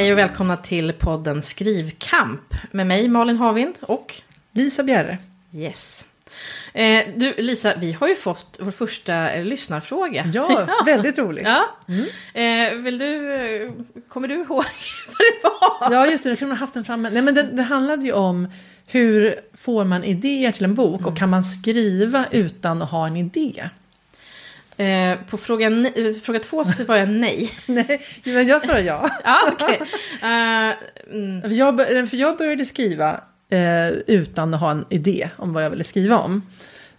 Hej och välkomna till podden Skrivkamp med mig Malin Havind och Lisa Bjerre. Yes. Eh, du Lisa, vi har ju fått vår första eh, lyssnarfråga. Ja, väldigt roligt. Ja. Eh, vill du, eh, kommer du ihåg vad det var? Ja, just det, jag kunde ha haft den framme. Nej, men det, det handlade ju om hur får man idéer till en bok och kan man skriva utan att ha en idé? Eh, på fråga, eh, fråga två så var jag nej. Nej, men jag svarar ja. ja, okej. Eh, mm, jag, för jag började skriva eh, utan att ha en idé om vad jag ville skriva om.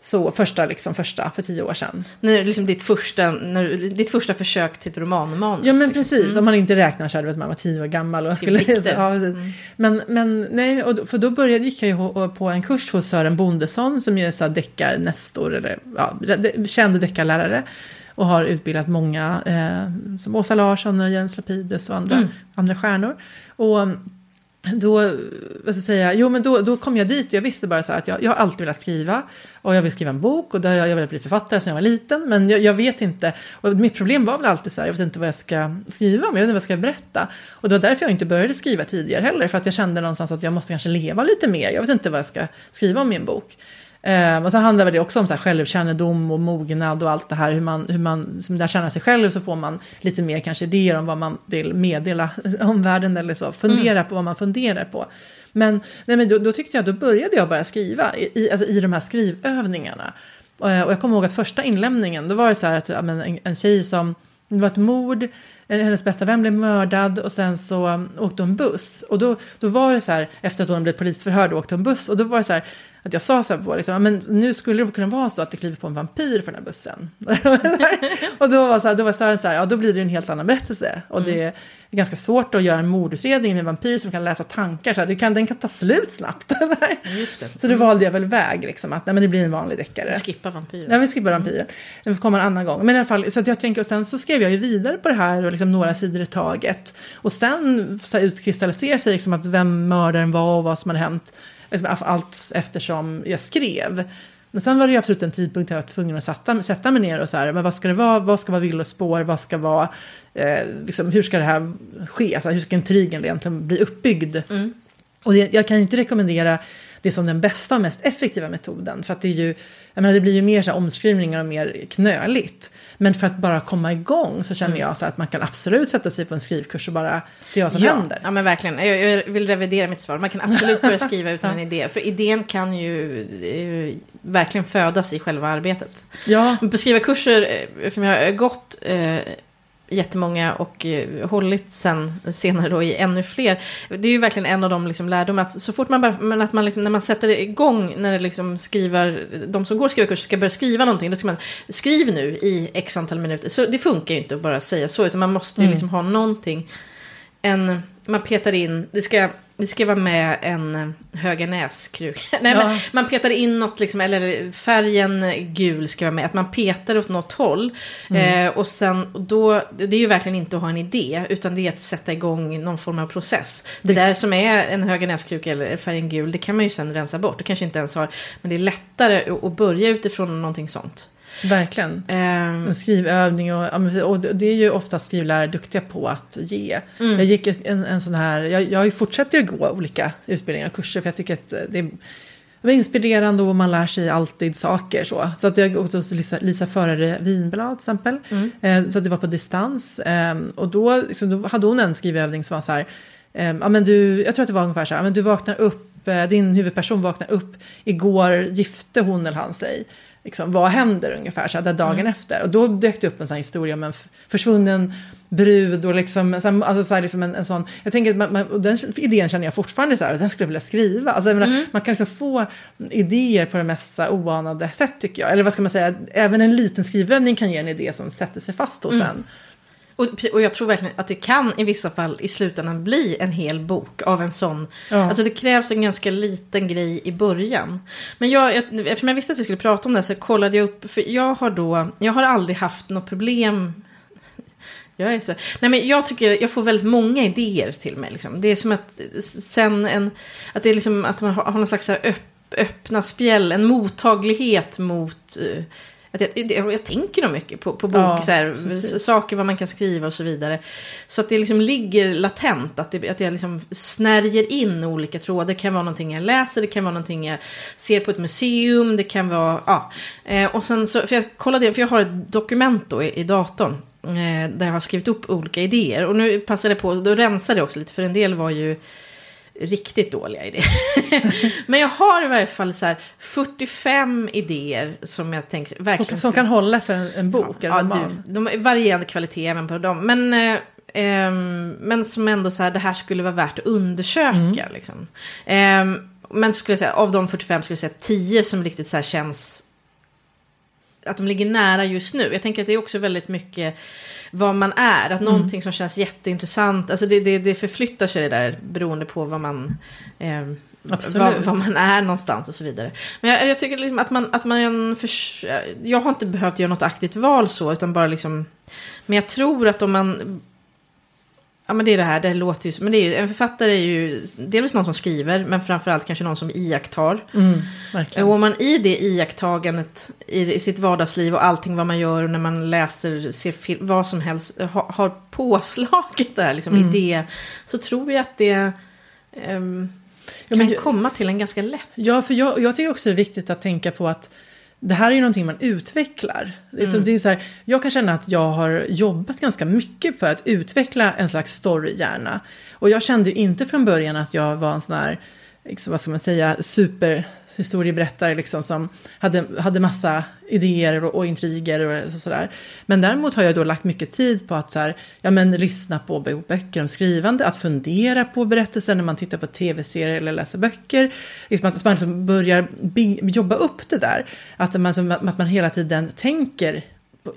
Så första, liksom första, för tio år sedan. nu är det liksom ditt första, när, ditt första försök till ett romanmanus. Ja men liksom. precis, om man inte räknar så du vet, man var tio år gammal. Och skulle, dikter. ja, precis. Men, men nej, och, då- för då började, gick jag ju på en kurs hos Sören Bondesson som ju är så deckarnestor, eller ja, känd deckarlärare. Och har utbildat många, eh, som Åsa Larsson och Jens Lapidus och andra, andra stjärnor. Och då, vad ska jag säga, jo men då, då kom jag dit och jag visste bara så här att jag, jag har alltid velat skriva. Och jag vill skriva en bok och där jag, jag velat bli författare sedan jag var liten. Men jag, jag vet inte, och mitt problem var väl alltid så här, jag vet inte vad jag ska skriva om, jag vet inte vad jag ska berätta. Och det var därför jag inte började skriva tidigare heller, för att jag kände någonstans att jag måste kanske leva lite mer. Jag vet inte vad jag ska skriva om i en bok. Eh, och sen handlar det också om så här självkännedom och mognad och allt det här. Hur man, hur man som lär känna sig själv så får man lite mer kanske idéer om vad man vill meddela omvärlden eller så. Fundera på vad man funderar på. Men, nej, men då, då tyckte jag, då började jag bara skriva i, alltså i de här skrivövningarna. Och, jag- och jag kommer ihåg att första inlämningen, då var det så här att en, en tjej som, det var ett mord, hennes bästa vän blev mördad och sen så åkte hon buss. Och då, då var det så här, efter att hon blivit polisförhörd, åkte hon buss. Och då var det så här, att jag sa så här på, liksom, "Ja, men nu skulle det kunna vara så att det kliver på en vampyr på den här bussen. och då var, så här, då var Sören så här, ja då blir det en helt annan berättelse. Och det är ganska svårt att göra en mordutredning med en vampyr som kan läsa tankar. Så här, det kan, den kan ta slut snabbt. Just det. så då valde jag väl väg, liksom, att nej, men det blir en vanlig deckare. Skippa vampyren. Ja, vi skippar vampyren. Den får komma en annan gång. Men i alla fall, så att jag tänker, och sen så skrev jag ju vidare på det här och liksom några sidor i taget. Och sen så här, utkristalliserar sig liksom att vem mördaren var och vad som hade hänt. Liksom, allt eftersom jag skrev. Men sen var det absolut en tidpunkt där jag var tvungen att sätta, sätta mig ner och så här, men vad ska det vara, vad ska vara villospår, vad ska vara, eh, liksom, hur ska det här ske, alltså, hur ska intrigen egentligen bli uppbyggd? Och det, jag kan inte rekommendera det som den bästa och mest effektiva metoden. För att det, är ju, jag menar, det blir ju mer så omskrivningar och mer knöligt. Men för att bara komma igång så känner jag så att man kan absolut sätta sig på en skrivkurs och bara se vad som ja, händer. Ja, men verkligen. Jag, jag vill revidera mitt svar. Man kan absolut börja skriva utan en idé. För idén kan ju eh, verkligen födas i själva arbetet. Ja, Men På skrivarkurser, eh, för jag har gått eh, jättemånga och eh, hållit sen senare då i ännu fler. Det är ju verkligen en av de liksom lärdomar att så fort man bara, men att man liksom, när man sätter igång, när det liksom skriver, de som går skrivarkurser ska börja skriva någonting, då ska man skriv nu i x antal minuter. Så det funkar ju inte att bara säga så, utan man måste ju liksom ha någonting, en, man petar in, det ska, det ska vara med en eh, Höganäskruka. Nej, Ja. men man petar in något, liksom, eller färgen gul ska vara med, att man petar åt något håll. Mm. Eh, och sen, då, det är ju verkligen inte att ha en idé, utan det är att sätta igång någon form av process. Det där som är en Höganäskruka eller färgen gul, det kan man ju sen rensa bort. Det kanske inte ens har, men det är lättare att börja utifrån någonting sånt. Verkligen. Eh, skrivövning och, och det är ju ofta skrivlärare duktiga på att ge. Mm. Jag gick en, en sån här, jag, jag fortsätter att gå olika utbildningar och kurser för jag tycker att det är inspirerande och man lär sig alltid saker. Så, så att jag åkte hos Lisa, Lisa Förare Vinblad till exempel. Mm. Eh, så att det var på distans. Eh, och då, liksom, då hade hon en skrivövning som var så här. Eh, ja, men du, jag tror att det var ungefär så här. Men du vaknar upp, eh, din huvudperson vaknar upp. Igår gifte hon eller han sig. Liksom, vad händer ungefär så här, där dagen efter? Och då dök det upp en sån historia om en försvunnen brud och liksom, alltså så här, liksom en, en sån, jag tänker man, man, den idén känner jag fortfarande så här, den skulle jag vilja skriva. Alltså, jag menar, Man kan liksom få idéer på det mest så här, oanade sätt tycker jag. Eller vad ska man säga, även en liten skrivövning kan ge en idé som sätter sig fast hos en. Och, och jag tror verkligen att det kan i vissa fall i slutändan bli en hel bok av en sån. Ja. Alltså det krävs en ganska liten grej i början. Men jag, eftersom jag visste att vi skulle prata om det så kollade jag upp. För jag har då, jag har aldrig haft något problem. Jag är så. Nej men jag tycker, jag får väldigt många idéer till mig. Liksom. Det är som att sen en, att det är liksom att man har, har någon slags öpp, öppna spjäll, en mottaglighet mot eh, Att jag, jag, jag tänker nog mycket på, på bok, Ja, så här, saker vad man kan skriva och så vidare. Så att det liksom ligger latent, att, det, att jag liksom snärjer in olika trådar. Det kan vara någonting jag läser, det kan vara någonting jag ser på ett museum, det kan vara, ja. Eh, och sen så, för jag kollade, för jag har ett dokument då i, i datorn. Eh, där jag har skrivit upp olika idéer. Och nu passade jag på, då rensade jag också lite, för en del var ju riktigt dåliga idéer. Men jag har i varje fall så här 45 idéer som jag tänker verkligen... Som, som kan hålla för en, en bok, eller Ja, du, de är varierande kvalitet även på dem. Men, eh, ehm, men som ändå så här, det här skulle vara värt att undersöka. Liksom. Ehm, men skulle jag säga, av de 45 skulle jag säga 10 som riktigt så här känns att de ligger nära just nu. Jag tänker att det är också väldigt mycket vad man är. Att någonting som känns jätteintressant, alltså det, det, det förflyttar sig det där beroende på vad man, eh, vad, vad man är någonstans och så vidare. Men jag, jag tycker liksom att man, att man jag har inte behövt göra något aktivt val så, utan bara liksom, men jag tror att om man Ja men det är det här, det låter ju, men det är ju, en författare är ju delvis någon som skriver, men framförallt kanske någon som iakttar. Mm, verkligen. Och om man i det iakttagandet i, i sitt vardagsliv och allting vad man gör och när man läser, ser film, vad som helst, ha, har påslagit det här liksom, Mm. idé, så tror jag att det Ja, kan men jag- komma till en ganska lätt. Ja, för jag, jag tycker också det är viktigt att tänka på att det här är ju någonting man utvecklar. Är så, det är så här, jag kan känna att jag har jobbat ganska mycket för att utveckla en slags storyhjärna. Och jag kände ju inte från början att jag var en sån här, liksom, vad ska man säga, historieberättare liksom, som hade, hade massa idéer och, och intriger och sådär. Men däremot har jag då lagt mycket tid på att så här, ja, men, lyssna på böcker om skrivande, att fundera på berättelser när man tittar på tv-serier eller läser böcker. Liksom att man liksom börjar jobba upp det där. Att man, som, att man hela tiden tänker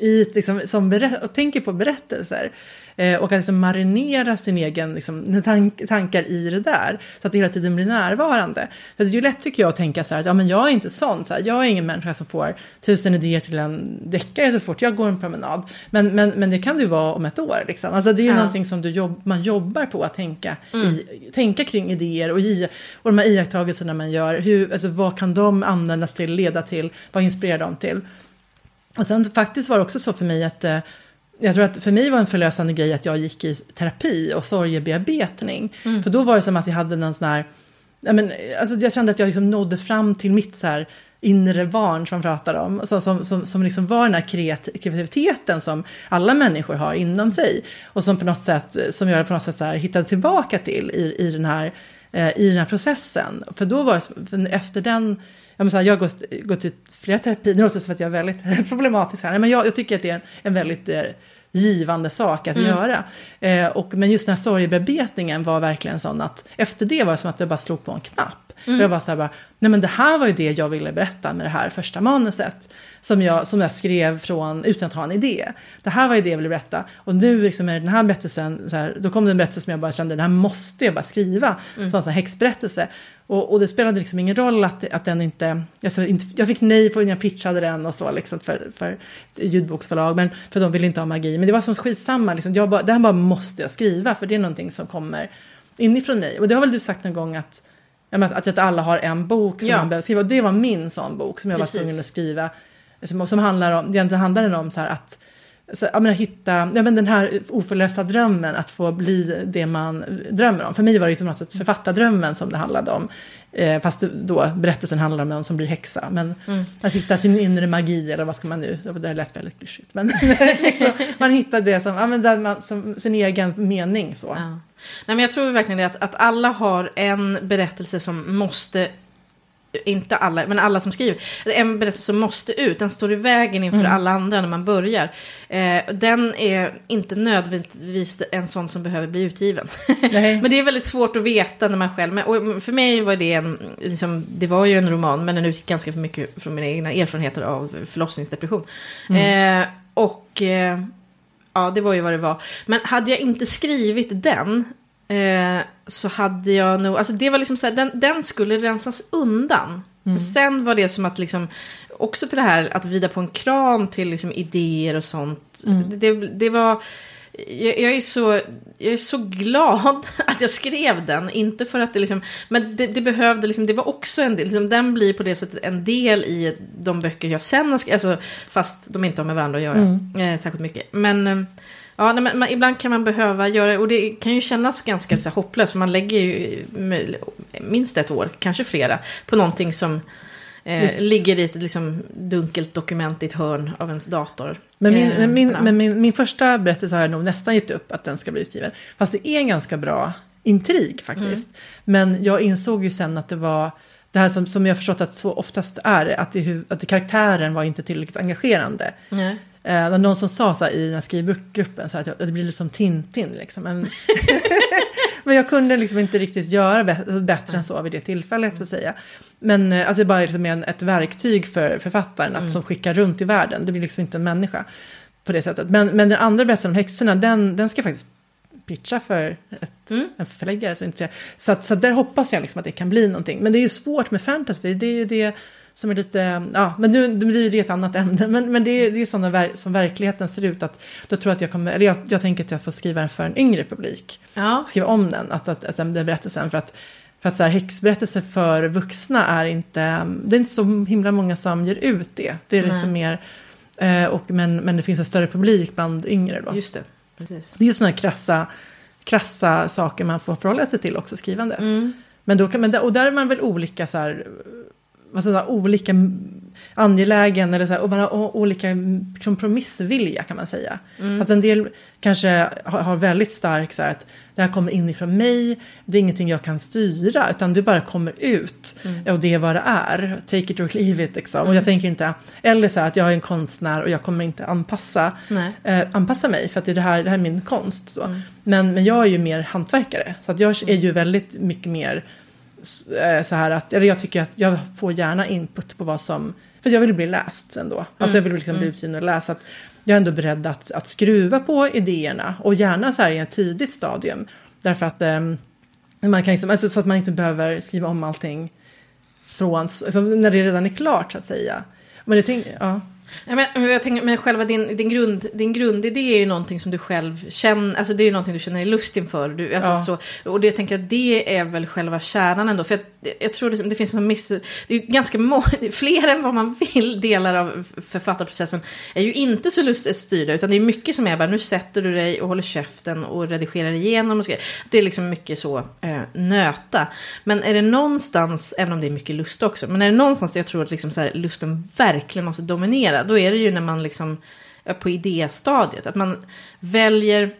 i, liksom, som berä- och tänker på berättelser. Eh, och att liksom marinera sin egen liksom, tank, tankar i det där. Så att det hela tiden blir närvarande. För det är ju lätt tycker jag att tänka så här att ja, men jag är inte sån. Så här, jag är ingen människa som får tusen idéer till en deckare så fort jag går en promenad. Men, men, men det kan du vara om ett år. Liksom. Alltså, det är ju Ja. någonting som du jobb, man jobbar på att tänka, i, tänka kring idéer och, i, och de här iakttagelserna man gör. Hur, alltså, vad kan de användas till, leda till, vad inspirerar de till? Och sen faktiskt var det också så för mig att eh, jag tror att för mig var en förlösande grej att jag gick i terapi och sorgebearbetning. För då var det som att jag hade någon sån här, ja, men, alltså jag kände att jag liksom nådde fram till mitt så här inre barn som pratar om, så, som, som, som liksom var den här kreat- kreativiteten som alla människor har inom sig. Och som på något sätt, som jag på något sätt så här hittade tillbaka till i, i den här eh, i den här processen. För då var det, efter den, jag, här, jag har gått, gått i flera terapier, nu låter det som att jag är väldigt problematisk här, men jag, jag tycker att det är en, en väldigt eh, givande sak att göra. Eh, och, men just den här sorgebearbetningen var verkligen sån att efter det var det som att jag bara slog på en knapp. Och jag var så här bara, nej men det här var ju det jag ville berätta med det här första manuset. Som jag, som jag skrev från, utan att ha en idé. Det här var ju det jag ville berätta. Och nu liksom är den här berättelsen, så här, då kom det en berättelse som jag bara kände, den här måste jag bara skriva. Som var en sån här häxberättelse. Och, och det spelade liksom ingen roll att, att den inte, alltså inte, jag fick nej på när jag pitchade den och så liksom för, för ljudboksförlag. Men för de ville inte ha magi. Men det var som skitsamma, liksom, jag bara, det här bara måste jag skriva. För det är någonting som kommer inifrån mig. Och det har väl du sagt någon gång att Att, att alla har en bok som Ja. man behöver skriva. Och det var min sån bok som jag Precis. var tvungen att skriva. Som, som handlar om, egentligen handlar den om så här att så, jag menar, hitta ja, men den här oförlösta drömmen att få bli det man drömmer om. För mig var det liksom sätt författardrömmen som det handlade om. Eh, fast då berättelsen handlar om någon som blir häxa. Men att hitta sin inre magi, eller vad ska man nu, det lät väldigt klyschigt. Men liksom, man hittar det som, ja, men där man, som sin egen mening. Så. Ja. Nej, men jag tror verkligen det att, att alla har en berättelse som måste inte alla, men alla som skriver. En berättelse som måste ut, den står i vägen inför alla andra när man börjar. Eh, den är inte nödvändigtvis en sån som behöver bli utgiven. Men det är väldigt svårt att veta när man själv, och för mig var det en, liksom, det var ju en roman, men den utgick ganska för mycket från mina egna erfarenheter av förlossningsdepression. Eh, och eh, ja, det var ju vad det var. Men hade jag inte skrivit den eh, så hade jag nog, alltså det var liksom så här, den, den skulle rensas undan. Sen var det som att liksom, också till det här att vida på en kran till liksom idéer och sånt. Det, det, det var, jag, jag, är så, jag är så glad att jag skrev den. Inte för att det liksom, men det, det behövde liksom, det var också en del, liksom, den blir på det sättet en del i de böcker jag sen har skrivit, alltså, fast de inte har med varandra att göra mm. eh, särskilt mycket. Men eh, Ja, nej, men, man, ibland kan man behöva göra och det kan ju kännas ganska så hopplöst. För man lägger ju minst ett år, kanske flera, på någonting som eh, ligger i ett liksom, dunkelt dokument i ett hörn av ens dator. Men min, eh, min, men min, min första berättelse har jag nog nästan gett upp att den ska bli utgiven. Fast det är en ganska bra intrig faktiskt. Mm. Men jag insåg ju sen att det var det här som, som jag förstått att så oftast är, att, det, att karaktären var inte tillräckligt engagerande. Mm. Eh, någon som sa så i den här skrivgruppen så här, att det blir lite som Tintin. Liksom. Men, men jag kunde liksom inte riktigt göra bättre, än så vid det tillfället. Så att säga. Men eh, alltså, det är bara liksom en, ett verktyg för författaren att, mm. som skickar runt i världen. Det blir liksom inte en människa på det sättet. Men, men den andra berättelsen om häxorna, den, den ska faktiskt pitcha för ett, mm. en förläggare. Så, så, att, så där hoppas jag liksom att det kan bli någonting. Men det är ju svårt med fantasy. Det är ju det som är lite, ja, men nu blir det ett annat ämne. Men, men det är, det är sådana som verkligheten ser ut. Att då tror jag att jag kommer, eller jag, jag tänker att jag får skriva den för en yngre publik. Ja. Skriva om den, alltså, att, alltså den berättelsen. För att, för att så här, häxberättelser för vuxna är inte, det är inte så himla många som ger ut det. Det är Nej. liksom mer, eh, och, men, men det finns en större publik bland yngre då. Just det, precis. Det är ju sådana här krassa, krassa saker man får förhålla sig till också, skrivandet. Mm. Men då kan, men, och där är man väl olika så här, alltså, olika angelägen eller så här, och man har olika kompromissvilja kan man säga. Mm. Alltså en del kanske har, har väldigt stark så här, att det här kommer inifrån mig, det är ingenting jag kan styra utan det bara kommer ut mm. och det är vad det är. Take it or leave it liksom. Mm. Och jag tänker inte, eller så här att jag är en konstnär och jag kommer inte anpassa, eh, anpassa mig för att det, är det, här, det här är min konst. Så. Mm. Men, men jag är ju mer hantverkare så att jag är ju väldigt mycket mer så här att, eller jag tycker att jag får gärna input på vad som, för jag vill bli läst ändå. Mm. Alltså jag vill liksom bli mm. utgiven och läsa. Att jag är ändå beredd att, att skruva på idéerna och gärna så här i ett tidigt stadium. Därför att um, man kan liksom, alltså så att man inte behöver skriva om allting från, alltså när det redan är klart så att säga. Men det tänk, ja. Ja, men, jag tänker, men själva din, din, grund, din grundidé är ju någonting som du själv känner, alltså det är ju någonting du känner dig lust inför. Du, alltså, ja. så, och det jag tänker att det är väl själva kärnan ändå. För jag, jag tror det, det finns en miss, det är ju ganska många, fler än vad man vill delar av författarprocessen är ju inte så luststyrda. Utan det är mycket som är bara, nu sätter du dig och håller käften och redigerar igenom. Och så, det är liksom mycket så eh, nöta. Men är det någonstans, även om det är mycket lust också, men är det någonstans jag tror att liksom så här, lusten verkligen måste dominera då är det ju när man liksom är på idéstadiet. Att man väljer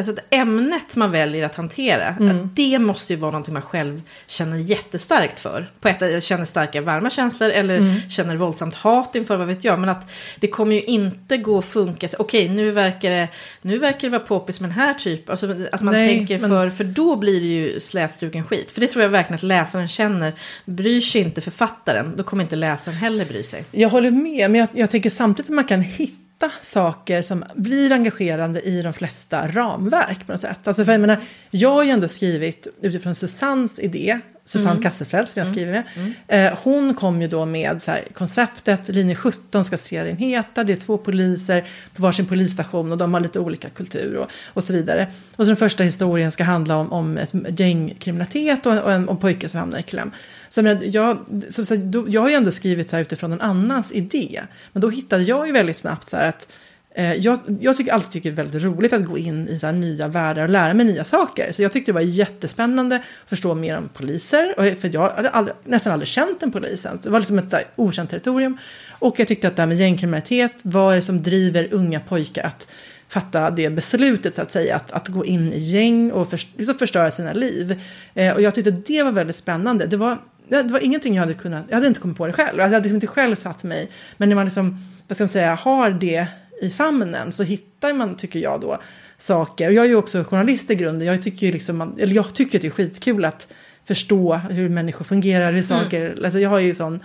alltså att ämnet man väljer att hantera, mm. att det måste ju vara någonting man själv känner jättestarkt för. På ett känner starka varma känslor eller mm. känner våldsamt hat inför, vad vet jag. Men att det kommer ju inte gå att funka, okej okay, nu verkar det, nu verkar det vara poppis med den här typen. Alltså att man Nej, tänker men... för, för då blir det ju slätstruken skit. För det tror jag verkligen att läsaren känner, bryr sig inte författaren, då kommer inte läsaren heller bry sig. Jag håller med, men jag, jag tänker samtidigt att man kan hitta hitta saker som blir engagerande i de flesta ramverk på något sätt. Alltså för jag menar, jag har ju ändå skrivit utifrån Susannes idé Susanne mm. Kasselfeld som jag mm. skriver med. Mm. Eh, hon kom ju då med så här, konceptet, linje 17 ska serien heta, det är två poliser på varsin polisstation och de har lite olika kultur och, och så vidare. Och så den första historien ska handla om, om ett gängkriminalitet och, och en och pojke som hamnar i kläm. Så jag, jag, så, så, jag har ju ändå skrivit så här utifrån en annans idé. Men då hittade jag ju väldigt snabbt så här att Eh, jag, jag tycker alltid tycker det är väldigt roligt att gå in i så nya världar och lära mig nya saker. Så jag tyckte det var jättespännande att förstå mer om poliser. För jag hade aldrig, nästan aldrig känt en polis ens. Det var liksom ett så här, okänt territorium. Och jag tyckte att det här med gängkriminalitet, vad är det som driver unga pojkar att fatta det beslutet så att säga, att, att gå in i gäng och för, liksom förstöra sina liv. Eh, och jag tyckte det var väldigt spännande. Det var, det var ingenting jag hade kunnat, jag hade inte kommit på det själv. Alltså, jag hade liksom inte själv satt mig. Men när man liksom, vad ska man säga, har det i famnen så hittar man, tycker jag då, saker. Och jag är ju också journalist i grunden. Jag tycker, ju liksom, eller jag tycker att det är skitkul att förstå hur människor fungerar, hur mm. saker... Mm. Alltså jag har ju sån,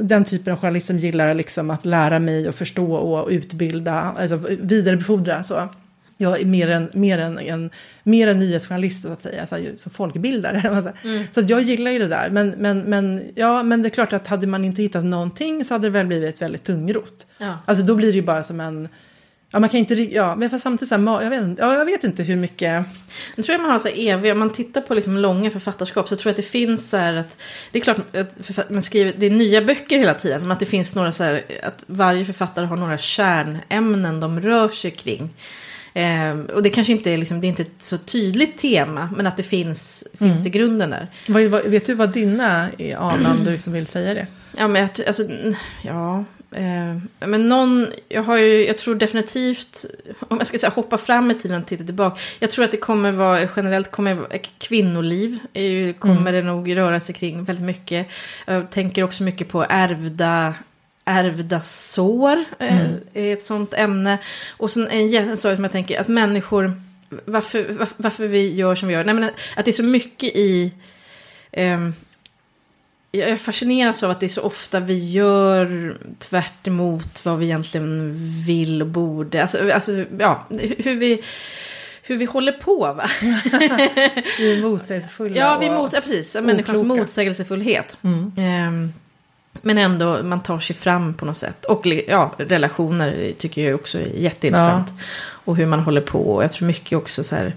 den typen av journalist som gillar liksom att lära mig och förstå och utbilda, alltså vidarebefordra. Så jag är mer en, mer en, en, mer en nyhetsjournalist så att säga, alltså, som folkbildare. Mm. Så jag gillar ju det där. Men, men, men, ja, men det är klart att hade man inte hittat någonting så hade det väl blivit väldigt tungrot. Ja. Alltså då blir det ju bara som en, Ja, man kan inte, ja, men fast samtidigt så här, jag vet, inte- ja, jag vet inte hur mycket. Jag tror att man har så här eviga, om man tittar på liksom långa författarskap så tror jag att det finns så här att, det är klart att man skriver, det är nya böcker hela tiden, men att det finns några så här, att varje författare har några kärnämnen de rör sig kring. Eh, och det kanske inte är, liksom, det är inte ett så tydligt tema, men att det finns, finns i grunden där. Vad, vad, vet du vad dina är, Anna, om du liksom vill säga det? Ja, men jag, alltså, mm, ja. Eh, men någon, jag har ju, jag tror definitivt, om jag ska säga hoppa fram i tiden och titta tillbaka. Jag tror att det kommer vara, generellt kommer kvinnoliv, är ju, kommer det nog röra sig kring väldigt mycket. Jag tänker också mycket på ärvda, ärvda sår, eh, är ett sånt ämne. Och sen en, sak som jag tänker, att människor, varför, varför, varför vi gör som vi gör, nej men att det är så mycket i, ehm, jag fascineras av att det är så ofta vi gör tvärt emot vad vi egentligen vill och borde. Alltså, alltså ja, hur vi, hur vi håller på va? Vi är motsägelsefulla. Ja, vi mot, ja precis. Människans okloka. motsägelsefullhet. Mm. Ehm, men ändå, man tar sig fram på något sätt. Och ja, relationer tycker jag också är jätteintressant. Och hur man håller på. Och jag tror mycket också så här,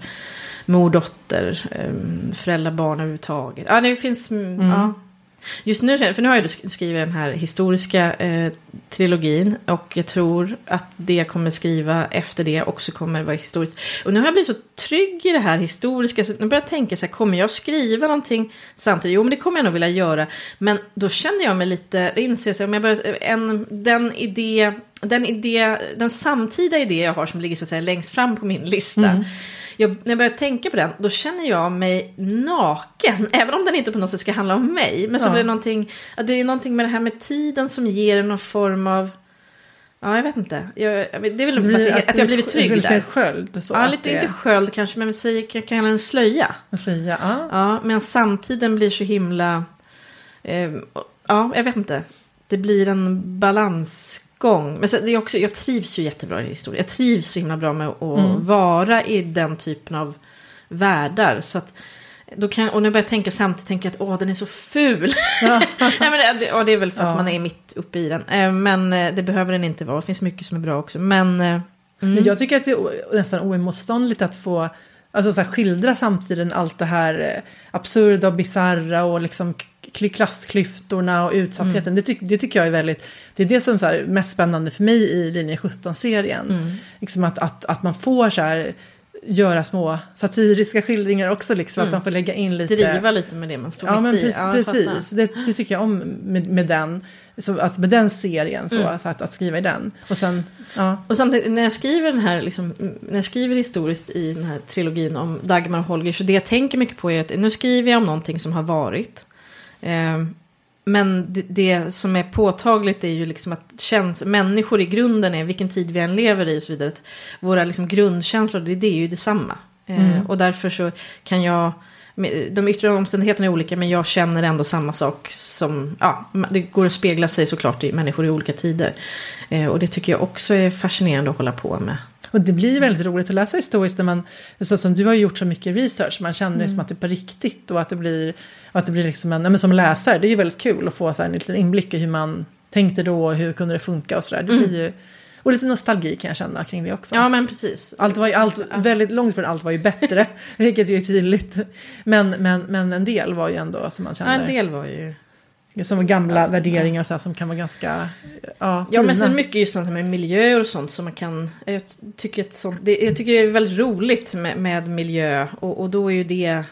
mor, dotter, um, föräldrar, barn överhuvudtaget. Ja, det finns, mm. ja. Just nu, för nu har jag skrivit den här historiska eh, trilogin. Och jag tror att det jag kommer skriva efter det också kommer vara historiskt. Och nu har jag blivit så trygg i det här historiska. Så nu börjar jag tänka så här, kommer jag skriva någonting samtidigt? Jo, men det kommer jag nog vilja göra. Men då känner jag mig lite, det inser jag, så här, om jag börjar, eh, en, den idé, den idé, den samtida idé jag har som ligger så att säga längst fram på min lista. Mm. Jag, när jag börjar tänka på den, då känner jag mig naken. Även om den inte på något sätt ska handla om mig. Men så Ja. blir det någonting, det är någonting med det här med tiden som ger någon form av, ja jag vet inte. Jag, jag det är väl Det att, blir- att, att jag har blivit trygg lite där. sköld. Så Ja, lite, det- inte sköld kanske, men vi säger, kan kalla den en slöja. En slöja, ja. Ja, men samtiden blir så himla... Eh, ja, jag vet inte. Det blir en balansgång. Men sen, det är också, jag trivs ju jättebra i historia. Jag trivs så himla bra med att Mm. vara i den typen av världar. Så att, då kan, och när jag börjar tänka samtidigt tänker jag att åh, den är så ful. Nej, men det, ja, det är väl för att Ja. man är mitt uppe i den. Eh, men eh, det behöver den inte vara. Det finns mycket som är bra också. Men... Eh, Men jag tycker att det är nästan oemotståndligt att få alltså, så här, skildra samtiden allt det här absurda och bisarra och liksom klassklyftorna och utsattheten. Det, tyck, det tycker jag är väldigt, det är det som är mest spännande för mig i linje 17-serien. Liksom att, att, att man får så här, göra små satiriska skildringar också, liksom, att man får lägga in lite... driva lite med det man står Ja, mitt men i. Ja, precis. Det, det tycker jag om med, med den. Så, alltså med den serien, så, Mm. så att, att skriva i den. Och sen, ja. Och samtidigt när jag skriver den här, liksom, när jag skriver historiskt i den här trilogin om Dagmar och Holger, så det jag tänker mycket på är att nu skriver jag om någonting som har varit. Eh, men det, det som är påtagligt är ju liksom att känns, människor i grunden är, vilken tid vi än lever i och så vidare, att våra liksom grundkänslor, det, det är ju detsamma. Eh, Och därför så kan jag, de yttre omständigheterna är olika men jag känner ändå samma sak som, ja, det går att spegla sig såklart i människor i olika tider. Eh, och det tycker jag också är fascinerande att hålla på med. Och det blir ju väldigt roligt att läsa historiskt när man, så som du har gjort så mycket research, man känner Mm. som att det är på riktigt och att det blir, att det blir liksom en, ja, men som läsare, det är ju väldigt kul att få så här en liten inblick i hur man tänkte då och hur kunde det funka och sådär. Det blir ju, och lite nostalgi kan jag känna kring det också. Mm. Ja men precis. Allt var ju, allt, väldigt långt från allt var ju bättre, vilket ju är tydligt. Men, men, men en del var ju ändå som man Ja, känner, en del var ju... som gamla värderingar så här, som kan vara ganska, ja, Ja men fina. så mycket just sånt här med miljöer och sånt som man kan... Jag tycker, ett sånt, det, jag tycker det är väldigt roligt med, med miljö och, och då är ju det...